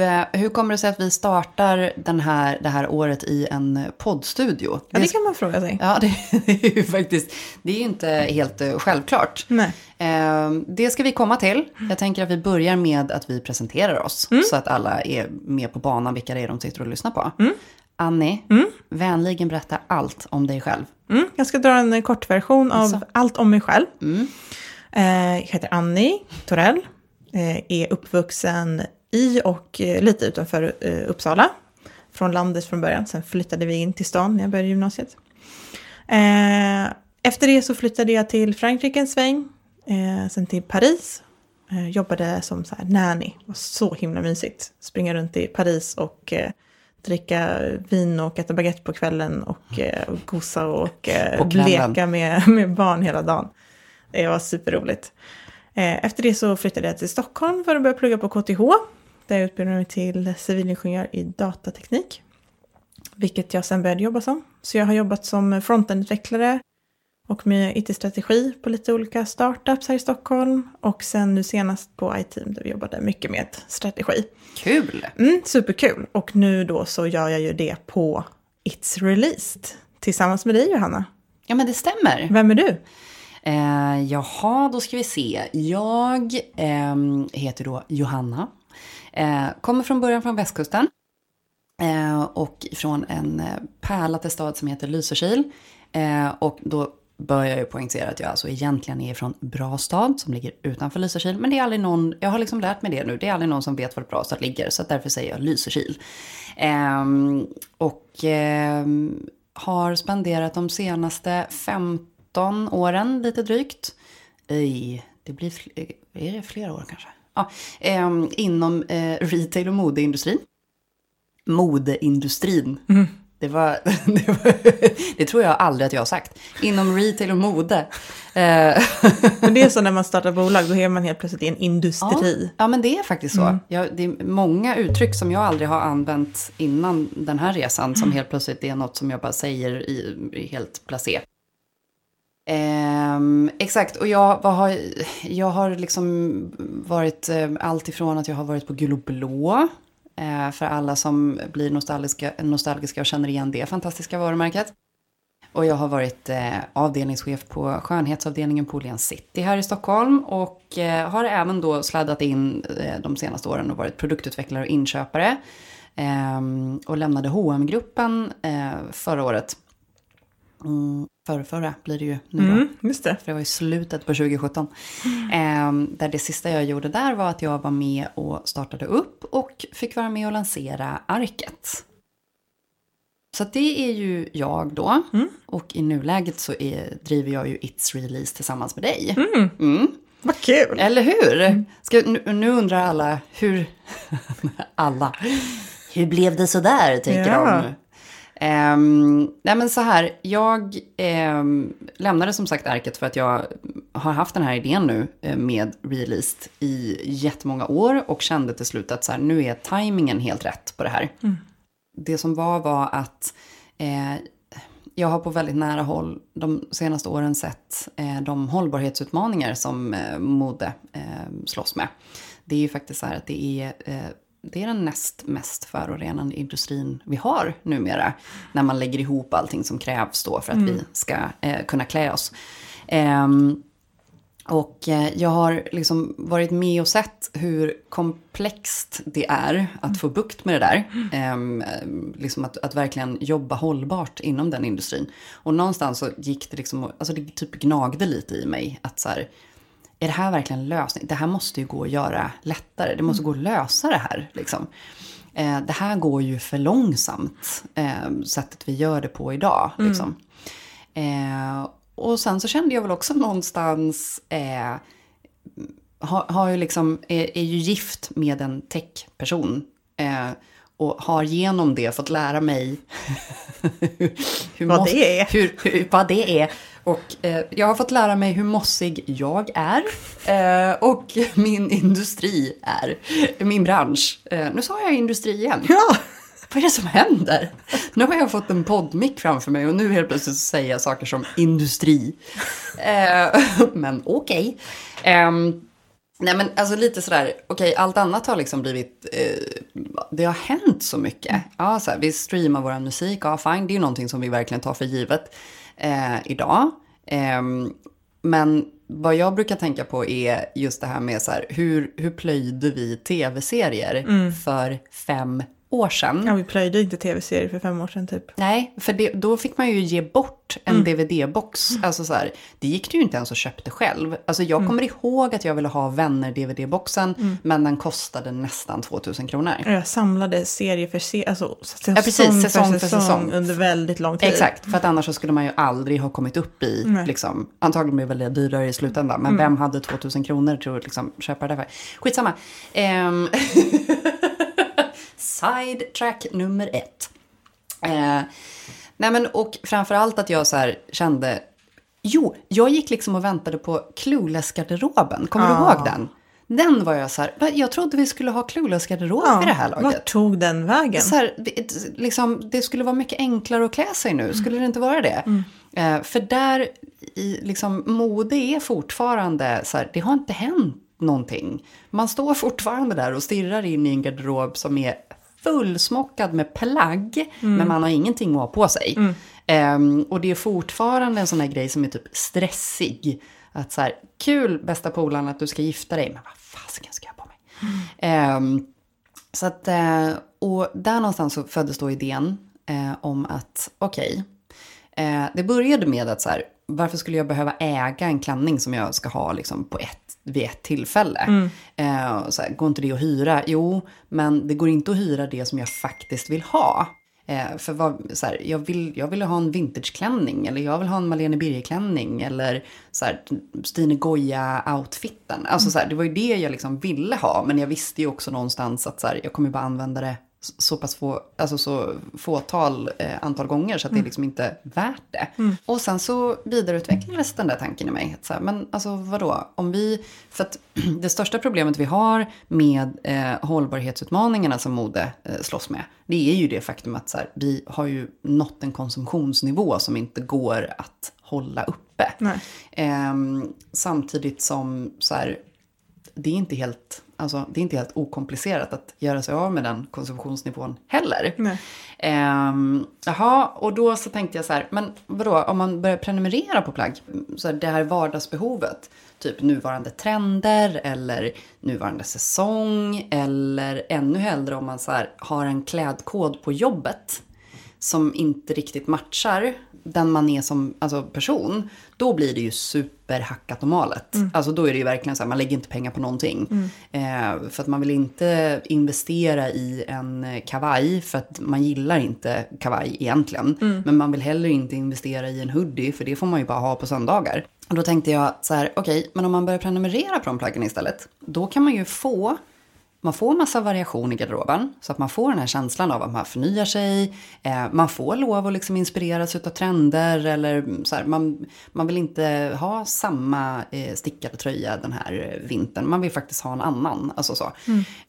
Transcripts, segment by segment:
Eh, hur kommer det sig att vi startar den här, det här året i en poddstudio? Ja, det kan man fråga sig. Ja, det, det är ju faktiskt, det är ju inte helt eh, självklart. Nej. Eh, det ska vi komma till. Jag tänker att vi börjar med att vi presenterar oss. Så att alla är med på banan vilka det är de sitter och lyssnar på. Annie, vänligen berätta allt om dig själv. Mm, jag ska dra en kort version av Alltså. allt om mig själv. Mm. Eh, jag heter Annie Torell. Är uppvuxen i och eh, lite utanför eh, Uppsala. Från landet från början. Sen flyttade vi in till stan när jag började gymnasiet. Eh, efter det så flyttade jag till Frankrike en sväng. Sen till Paris. Jobbade som så här nanny. Det var så himla mysigt. Springa runt i Paris och dricka vin och äta baguette på kvällen och, och gosa och kvällen. leka med, med barn hela dagen. Det var superroligt. Efter det så flyttade jag till Stockholm för att börja plugga på KTH. Där jag utbildade mig till civilingenjör i datateknik. Vilket jag sen började jobba som. Så jag har jobbat som frontendutvecklare och med IT-strategi på lite olika startups här i Stockholm. Och sen nu senast på iTeam där vi jobbade mycket med strategi. Kul! Mm, superkul. Och nu då så gör jag ju det på It's Released. Tillsammans med dig Johanna. Ja, men det stämmer. Vem är du? Eh, jaha, då ska vi se. Jag ehm, heter då Johanna. Eh, kommer från början från västkusten. Eh, och från en eh, pärla till stad som heter Lysekil. Eh, och då bör jag ju poängtera att jag alltså egentligen är från Brastad som ligger utanför Lysekil. Men det är aldrig någon, jag har liksom lärt mig det nu, det är aldrig någon som vet var Brastad ligger. Så därför säger jag Lysekil. Eh, och eh, har spenderat de senaste 15 åren lite drygt. I, det blir är det flera år kanske? Ja, ehm, inom eh, retail och modeindustrin. Modeindustrin. Det, var, det, var, det tror jag aldrig att jag har sagt. Inom retail och mode. Eh, Men det är så när man startar bolag, då är man helt plötsligt i en industri. Ja, ja, men det är faktiskt så. Jag, det är många uttryck som jag aldrig har använt innan den här resan som helt plötsligt är något som jag bara säger i, i helt placé. Eh, exakt, och jag, vad har, jag har liksom varit eh, allt ifrån att jag har varit på Gul och Blå. Eh, för alla som blir nostalgiska, nostalgiska och känner igen det fantastiska varumärket. Och jag har varit eh, avdelningschef på skönhetsavdelningen på Åhléns City här i Stockholm. Och eh, har även då sladdat in eh, de senaste åren och varit produktutvecklare och inköpare. Ehm, och lämnade hm gruppen eh, förra året. Mm, förra, förra blir det ju nu då. Mm, just det. För det var i slutet på 2017. Ehm, där det sista jag gjorde där var att jag var med och startade upp och fick vara med och lansera Arket. Så det är ju jag då. Och i nuläget så är, driver jag ju It's Release tillsammans med dig. Mm. Vad kul! Eller hur? Ska, nu, nu undrar alla hur... alla. Hur blev det så där, tänker Ja. de. Um, nej men så här, jag ehm, lämnade som sagt Arket för att jag har haft den här idén nu eh, med Released i jättemånga år och kände till slut att så här, nu är tajmingen helt rätt på det här. Det som var var att eh, jag har på väldigt nära håll de senaste åren sett eh, de hållbarhetsutmaningar som eh, mode eh, slåss med. Det är ju faktiskt så här att det är, eh, det är den näst mest förorenande industrin vi har numera. När man lägger ihop allting som krävs då för att vi ska eh, kunna klä oss. Ehm, och eh, jag har liksom varit med och sett hur komplext det är att få bukt med det där. Ehm, liksom att, att verkligen jobba hållbart inom den industrin. Och någonstans så gick det liksom, alltså det typ gnagde lite i mig att så här, är det här verkligen en lösning? Det här måste ju gå att göra lättare. Det måste gå att lösa det här. Liksom. Eh, det här går ju för långsamt, eh, sättet vi gör det på idag. Liksom. Eh, och sen så kände jag väl också någonstans, eh, har, har ju liksom, är, är ju gift med en techperson. Eh, och har genom det fått lära mig hur, Vad moss- det är. Hur, hur, vad det är. Och eh, jag har fått lära mig hur mossig jag är. Eh, och min industri är. Min bransch. Eh, nu sa jag industri igen. Ja! Vad är det som händer? Nu har jag fått en poddmick framför mig och nu helt plötsligt så säger jag saker som industri. Eh, men okej. Ehm, Nej men alltså lite sådär, okej allt annat har liksom blivit, eh, det har hänt så mycket. Ja, så här, vi streamar vår musik, ja fine, det är ju någonting som vi verkligen tar för givet eh, idag. Eh, men vad jag brukar tänka på är just det här med så här, hur, hur plöjde vi tv-serier för fem år sedan? Ja, vi plöjde inte tv-serier för fem år sedan typ. Nej, för det, då fick man ju ge bort en DVD-box. Alltså så här, det gick det ju inte ens att köpte själv. Alltså jag kommer ihåg att jag ville ha Vänner-DVD-boxen, men den kostade nästan 2000 kronor. Och Jag samlade serie för serie, alltså säsong, precis, säsong för säsong. under väldigt lång tid. Exakt, för att annars så skulle man ju aldrig ha kommit upp i, Nej. liksom, antagligen väl det dyrare i slutändan, men vem hade 2000 kronor till att liksom köpa det för? Skitsamma. Um, Sidetrack nummer ett. Eh, nej men och framförallt att jag så här kände, jo, jag gick liksom och väntade på Clueless-garderoben, kommer du Ja. ihåg den? Den var jag så här, "Va, jag trodde vi skulle ha Clueless-garderob i det här laget. Vart tog den vägen? Så här, det, liksom, det skulle vara mycket enklare att klä sig nu, skulle det inte vara det? Eh, för där, i, liksom, mode är fortfarande så här, det har inte hänt någonting. Man står fortfarande där och stirrar in i en garderob som är fullsmockad med plagg, men man har ingenting att ha på sig. Ehm, och det är fortfarande en sån här grej som är typ stressig. Att så här, kul bästa polaren att du ska gifta dig, men vad fasiken ska jag ha på mig? Ehm, så att, eh, och där någonstans så föddes då idén eh, om att, okej, eh, det började med att så här, varför skulle jag behöva äga en klänning som jag ska ha liksom på ett, vid ett tillfälle? Eh, och så här, går inte det att hyra? Jo, men det går inte att hyra det som jag faktiskt vill ha. Eh, för vad, så här, jag, vill, jag vill ha en vintageklänning eller jag vill ha en Malene Birger-klänning eller så här, Stine Goya-outfiten. Alltså så här, det var ju det jag liksom ville ha men jag visste ju också någonstans att så jag kommer bara använda det så pass få, alltså så fåtal eh, antal gånger så att det är liksom inte värt det. Och sen så vidareutvecklades den där tanken i mig. Att så här, men alltså vadå, om vi, för att det största problemet vi har med eh, hållbarhetsutmaningarna som mode eh, slåss med, det är ju det faktum att så här, vi har ju nått en konsumtionsnivå som inte går att hålla uppe. Ehm, samtidigt som så här, det är inte helt, alltså, det är inte helt okomplicerat att göra sig av med den konsumtionsnivån heller. Ehm, jaha, och då så tänkte jag så här, men vadå, om man börjar prenumerera på plagg, så här, det här vardagsbehovet, typ nuvarande trender eller nuvarande säsong, eller ännu hellre om man så här, har en klädkod på jobbet som inte riktigt matchar den man är som alltså person, då blir det ju superhackat och malet. Alltså då är det ju verkligen så här, man lägger inte pengar på någonting. Eh, för att man vill inte investera i en kavaj, för att man gillar inte kavaj egentligen. Men man vill heller inte investera i en hoodie, för det får man ju bara ha på söndagar. Och då tänkte jag så här, okej, men om man börjar prenumerera på de plaggen istället, då kan man ju få man får massa variation i garderoben, så att man får den här känslan av att man förnyar sig. Eh, man får lov att liksom inspireras av trender eller så här, man, man vill inte ha samma eh, stickade tröja den här vintern. Man vill faktiskt ha en annan. Alltså så.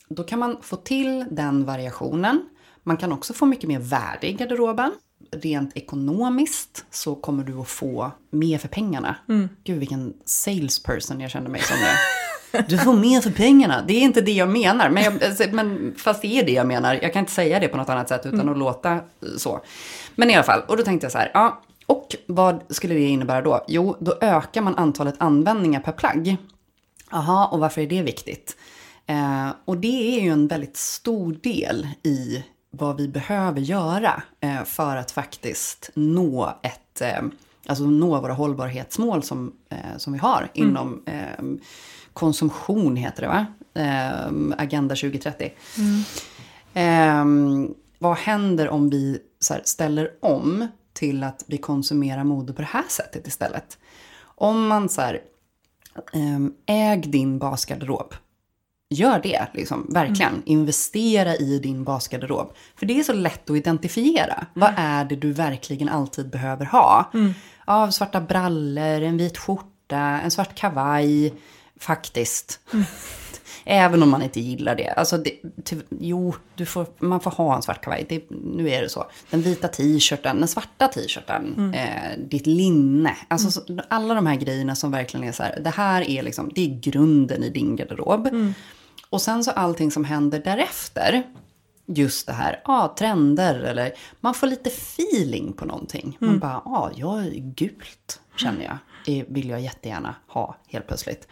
Då kan man få till den variationen. Man kan också få mycket mer värde i garderoben. Rent ekonomiskt så kommer du att få mer för pengarna. Gud vilken salesperson jag kände mig som nu. Du får mer för pengarna. Det är inte det jag menar. Men, jag, alltså, men fast det är det jag menar. Jag kan inte säga det på något annat sätt utan att låta så. Men i alla fall, och då tänkte jag så här. Ja, och vad skulle det innebära då? Jo, då ökar man antalet användningar per plagg. Jaha, och varför är det viktigt? Eh, och det är ju en väldigt stor del i vad vi behöver göra eh, för att faktiskt nå ett, eh, alltså nå våra hållbarhetsmål som, eh, som vi har inom eh, konsumtion heter det va? Eh, Agenda 2030. Eh, vad händer om vi här, ställer om till att vi konsumerar mode på det här sättet istället? Om man så här, ehm, äg din basgarderob. Gör det, liksom, verkligen. Investera i din basgarderob. För det är så lätt att identifiera. Vad är det du verkligen alltid behöver ha? Ja, svarta brallor, en vit skjorta, en svart kavaj. Faktiskt. Även om man inte gillar det. Alltså, det, ty, jo, du får, man får ha en svart kavaj. Det, nu är det så. Den vita t-shirten, den svarta t-shirten, eh, ditt linne. Alltså, så, alla de här grejerna som verkligen är så här. Det här är liksom, det är grunden i din garderob. Och sen så allting som händer därefter. Just det här, ja, ah, trender eller man får lite feeling på någonting. Man bara, ja, ah, jag är gult känner jag. Det vill jag jättegärna ha helt plötsligt.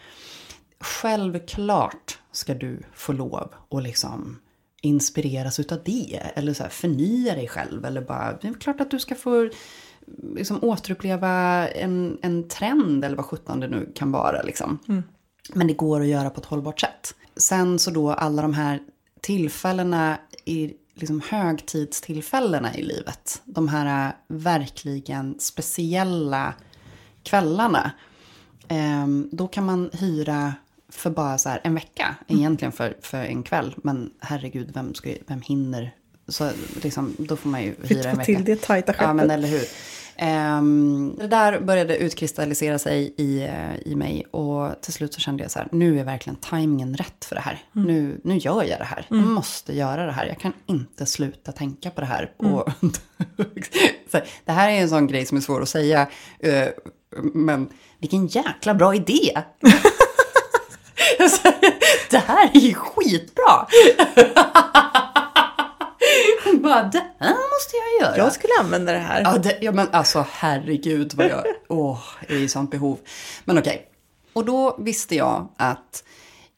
Självklart ska du få lov att liksom inspireras utav det. Eller så här, förnya dig själv. Eller bara, det är klart att du ska få liksom, återuppleva en, en trend. Eller vad sjutton det nu kan vara. Liksom. Men det går att göra på ett hållbart sätt. Sen så då alla de här tillfällena i liksom högtidstillfällena i livet. De här äh, verkligen speciella kvällarna. Ehm, då kan man hyra för bara så en vecka. Egentligen för, för en kväll. Men herregud, vem, ska, vem hinner? Så liksom, då får man ju hyra en vecka. till det tajta skeppet. Ja, men eller hur. Ehm, det där började utkristallisera sig i, eh, i mig. Och till slut så kände jag så här, nu är verkligen tajmingen rätt för det här. Nu, nu gör jag det här. Jag måste göra det här. Jag kan inte sluta tänka på det här. Och så här, det här är en sån grej som är svår att säga. eh, men vilken jäkla bra idé! Det här är ju skitbra! Bara, det här måste jag göra. Jag skulle använda det här. Ja, det, ja men alltså herregud vad jag åh, är i sånt behov. Men okej. Och då visste jag att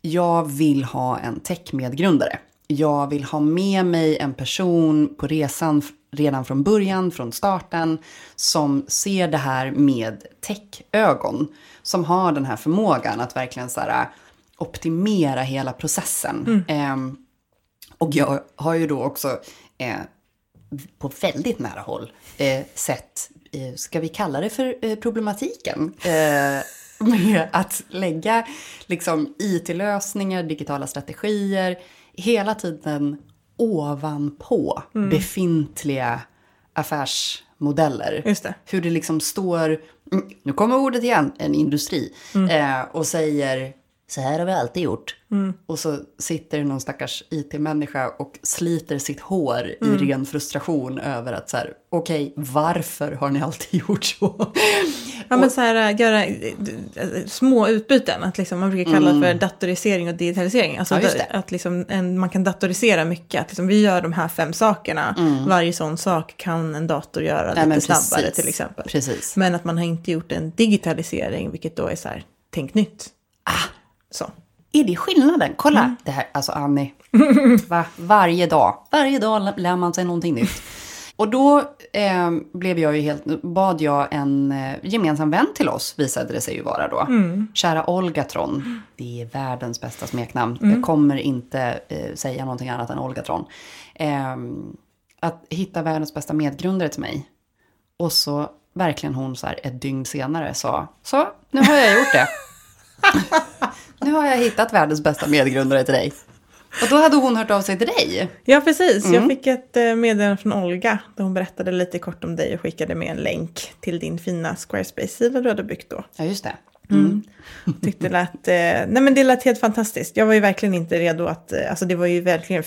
jag vill ha en techmedgrundare. Jag vill ha med mig en person på resan redan från början, från starten, som ser det här med techögon. Som har den här förmågan att verkligen så här, optimera hela processen. Ehm, och jag har ju då också eh, på väldigt nära håll eh, sett, eh, ska vi kalla det för eh, problematiken? Eh, med att lägga liksom, IT-lösningar, digitala strategier, hela tiden ovanpå befintliga affärsmodeller. Just det. Hur det liksom står, mm, nu kommer ordet igen, en industri, eh, och säger så här har vi alltid gjort. Och så sitter någon stackars IT-människa och sliter sitt hår i ren frustration över att så här, okej, varför har ni alltid gjort så? Ja, men så här, äh, göra äh, små utbyten. Att liksom, man brukar kalla det för datorisering och digitalisering. Alltså Mm. Ja, att liksom en, man kan datorisera mycket. Att liksom, vi gör de här fem sakerna. Varje sån sak kan en dator göra Mm. Men lite snabbare till exempel. Precis. Men att man har inte gjort en digitalisering, vilket då är så här, tänk nytt. Ah. Så. Är det skillnaden? Kolla! Det här, alltså Annie, va? varje dag, varje dag lär man sig någonting nytt. Och då eh, blev jag ju helt, bad jag en eh, gemensam vän till oss, visade det sig ju vara då. Kära Olgatron, det är världens bästa smeknamn. Jag kommer inte eh, säga någonting annat än Olgatron. Eh, att hitta världens bästa medgrundare till mig. Och så verkligen hon så här ett dygn senare sa, så nu har jag gjort det. Nu har jag hittat världens bästa medgrundare till dig. Och då hade hon hört av sig till dig. Ja, precis. Mm. Jag fick ett eh, meddelande från Olga. Där hon berättade lite kort om dig och skickade med en länk till din fina Squarespace-sida du hade byggt då. Ja, just det. Tyckte det lät, eh, nej men det lät helt fantastiskt. Jag var ju verkligen inte redo att, eh, alltså det var ju verkligen,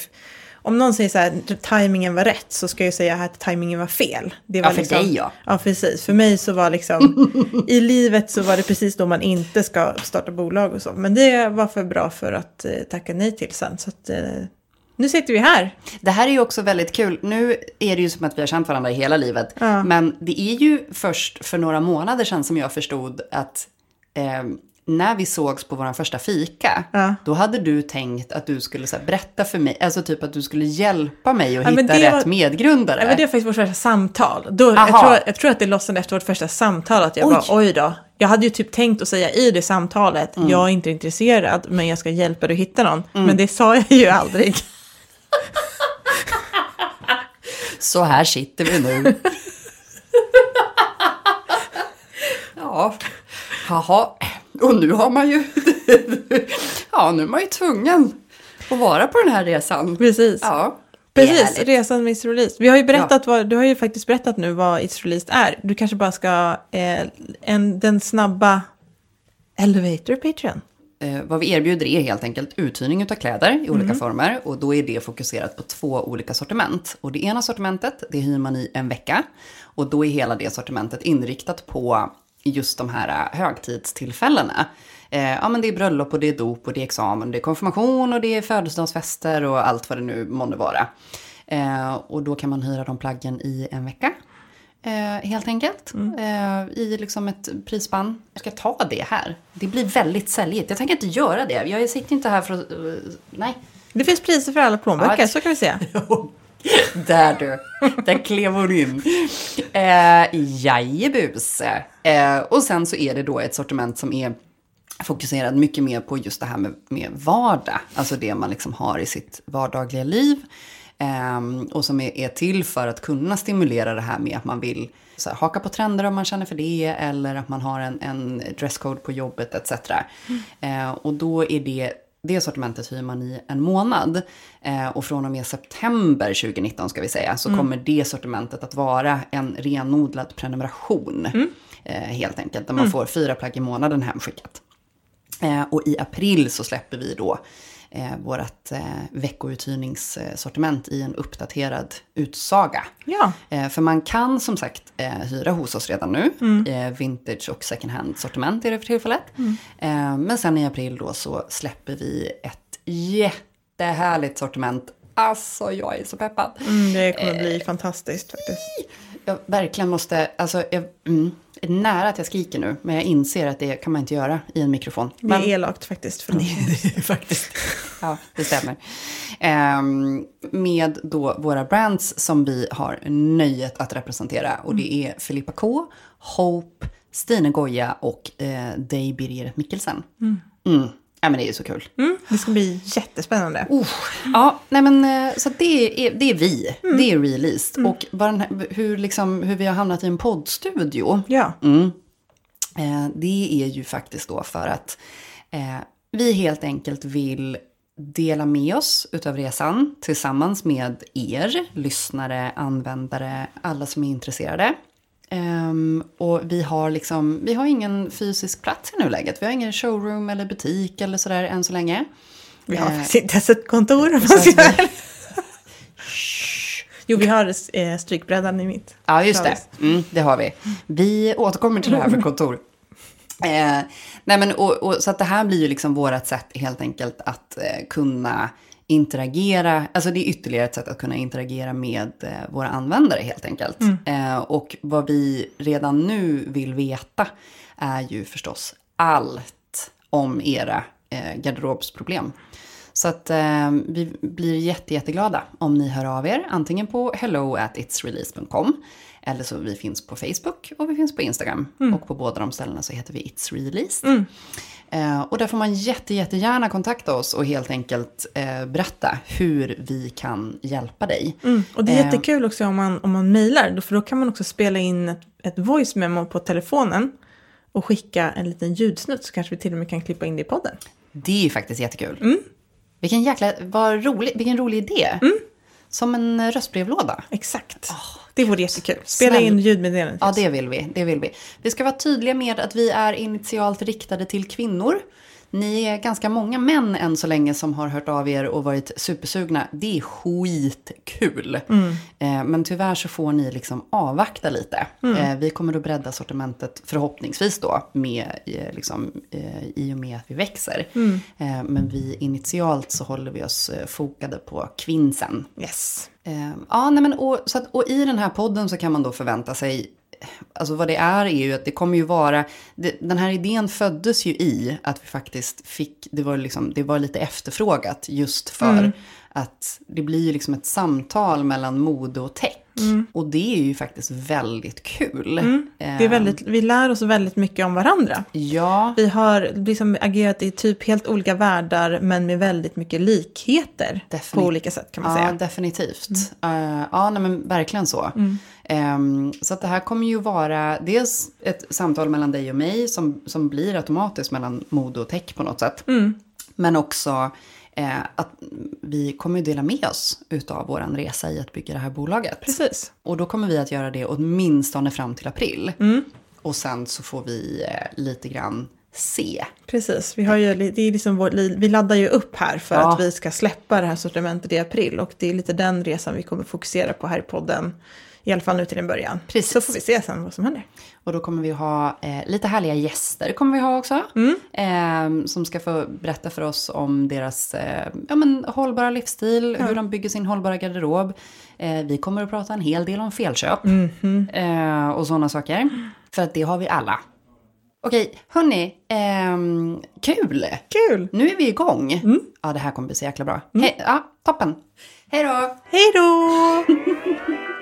om någon säger så här, tajmingen var rätt så ska jag säga att tajmingen var fel. Det var liksom- Ja, för dig, ja. Ja, precis. För mig så var liksom, i livet så var det precis då man inte ska starta bolag och så. Men det var för bra för att eh, tacka nej till sen. Så att, eh, nu sitter vi här. Det här är ju också väldigt kul. Nu är det ju som att vi har känt varandra hela livet. Ja. Men det är ju först för några månader sedan som jag förstod att eh, när vi sågs på vår första fika, Ja. då hade du tänkt att du skulle så här, berätta för mig, alltså typ att du skulle hjälpa mig att Ja, hitta rätt var- medgrundare. Ja, men det var faktiskt vårt första samtal. Då, jag, tror, jag tror att det lossnade efter vårt första samtal att jag Oj. var oj då. Jag hade ju typ tänkt att säga i det samtalet, Mm. jag är inte intresserad men jag ska hjälpa dig att hitta någon. Men det sa jag ju aldrig. Så här sitter vi nu. ja, jaha. Och nu har man ju... ja, nu är man ju tvungen att vara på den här resan. Precis. Ja, Precis, resan med It's Released. Vi har ju berättat vad, du har ju faktiskt berättat nu vad It's Released är. Du kanske bara ska, eh, en, den snabba Elevator Patreon. eh, vad vi erbjuder är helt enkelt uthyrning av kläder i olika former. Och då är det fokuserat på två olika sortiment. Och det ena sortimentet, det hyr man i en vecka. Och då är hela det sortimentet inriktat på just de här eh, högtidstillfällena. Eh, ja, men det är bröllop och det är dop och det är examen, det är konfirmation och det är födelsedagsfester och allt vad det nu månde vara. Eh, och då kan man hyra de plaggen i en vecka. Eh, helt enkelt. Eh, I liksom ett prisspann. Jag ska ta det här. Det blir väldigt säljigt. Jag tänker inte göra det. Jag sitter inte här för att... eh, nej. Det finns priser för alla plånböcker, Ja, så kan vi säga. Där du. Där klev hon in. Eh, jajebus. Eh, och sen så är det då ett sortiment som är fokuserad mycket mer på just det här med, med vardag. Alltså det man liksom har i sitt vardagliga liv. Ehm, och som är, är till för att kunna stimulera det här med att man vill här, haka på trender om man känner för det. Eller att man har en, en dresscode på jobbet etc. Eh, och då är det det sortimentet hyr man i en månad. Eh, och från och med september 2019 ska vi säga, så kommer det sortimentet att vara en renodlad prenumeration. Eh, helt enkelt, där man får fyra plagg i månaden hemskickat. Eh, och i april så släpper vi då eh, vårt eh, veckouthyrningssortiment i en uppdaterad utsaga. Ja. Eh, för man kan som sagt eh, hyra hos oss redan nu. Eh, vintage och second hand sortiment är det för tillfället. Eh, men sen i april då så släpper vi ett jättehärligt sortiment. Alltså jag är så peppad. Mm, det kommer bli fantastiskt faktiskt. Jag verkligen måste, alltså jag mm, är nära att jag skriker nu. Men jag inser att det kan man inte göra i en mikrofon. Det Men- är elakt faktiskt. För det är faktiskt. Ja, det stämmer. Ehm, med då våra brands som vi har nöjet att representera. Och det är Filippa K, Hope, Stine Goya och eh, Day Birger Mikkelsen. Mm. Ja, men det är så kul. Mm, det ska bli jättespännande. Oh, ja, nej men eh, så det är, det är vi. Det är released. Och bara den här, hur, liksom, hur vi har hamnat i en poddstudio. Ja. Mm. Eh, det är ju faktiskt då för att eh, vi helt enkelt vill dela med oss utav resan tillsammans med er, lyssnare, användare, alla som är intresserade. Ehm, och vi har liksom, vi har ingen fysisk plats i nuläget. Vi har ingen showroom eller butik eller sådär än så länge. Vi har Eh, faktiskt inte ens ett kontor. Jo, vi har eh, strykbrädan i mitt. Ja, just det. Mm, det har vi. Vi återkommer till det här med kontor. Eh, nej men, och, och, så att det här blir ju liksom vårt sätt helt enkelt att eh, kunna interagera. Alltså det är ytterligare ett sätt att kunna interagera med eh, våra användare helt enkelt. Eh, och vad vi redan nu vill veta är ju förstås allt om era eh, garderobsproblem. Så att eh, vi blir jätte, jätteglada om ni hör av er, antingen på hello at itsrelease.com eller så vi finns på Facebook och vi finns på Instagram. Och på båda de ställena så heter vi It's Released. Eh, och där får man jätte, jättegärna kontakta oss och helt enkelt eh, berätta hur vi kan hjälpa dig. Mm. Och det är Eh. jättekul också om man, om man mejlar, för då kan man också spela in ett, ett voice memo på telefonen och skicka en liten ljudsnutt så kanske vi till och med kan klippa in det i podden. Det är ju faktiskt jättekul. Vilken jäkla, vad rolig, vilken rolig idé. Som en röstbrevlåda. Exakt. det vore jättekul. Spela snäll. in ljudmeddelanden. till Ja, det vill vi. Det vill vi. Vi ska vara tydliga med att vi är initialt riktade till kvinnor. Ni är ganska många män än så länge som har hört av er och varit supersugna. Det är skitkul. Eh, men tyvärr så får ni liksom avvakta lite. Eh, vi kommer att bredda sortimentet förhoppningsvis då med, eh, liksom, i och med att vi växer. Eh, men vi initialt så håller vi oss fokade på kvinnsen. Yes. Ja, nej men, och, så att, och i den här podden så kan man då förvänta sig, alltså vad det är är ju att det kommer ju vara, det, den här idén föddes ju i att vi faktiskt fick, det var, liksom, det var lite efterfrågat just för att det blir ju liksom ett samtal mellan mode och tech. Och det är ju faktiskt väldigt kul. Det är väldigt, vi lär oss väldigt mycket om varandra. Ja, Vi har liksom agerat i typ helt olika världar men med väldigt mycket likheter Definitivt. på olika sätt kan man ja säga. definitivt. Eh, ja, nej, men verkligen så. Ehm, så att det här kommer ju vara dels ett samtal mellan dig och mig som, som blir automatiskt mellan mode och tech på något sätt. Men också eh, att vi kommer dela med oss utav vår resa i att bygga det här bolaget. Precis. Och då kommer vi att göra det åtminstone fram till april. Och sen så får vi eh, lite grann se. Precis, vi, har ju, det är liksom vår, vi laddar ju upp här för Ja. att vi ska släppa det här sortimentet i april. Och det är lite den resan vi kommer fokusera på här i podden. I alla fall nu till en början. Precis. Så får vi se sen vad som händer. Och då kommer vi ha eh, lite härliga gäster kommer vi ha också. Eh, som ska få berätta för oss om deras eh, ja, men, hållbara livsstil, hur de bygger sin hållbara garderob. Eh, vi kommer att prata en hel del om felköp eh, och sådana saker. För att det har vi alla. Okej, hörni, ehm, kul! Kul! Nu är vi igång. Ja, det här kommer bli så jäkla bra. Hej, ja, toppen. Hej då! Hej då!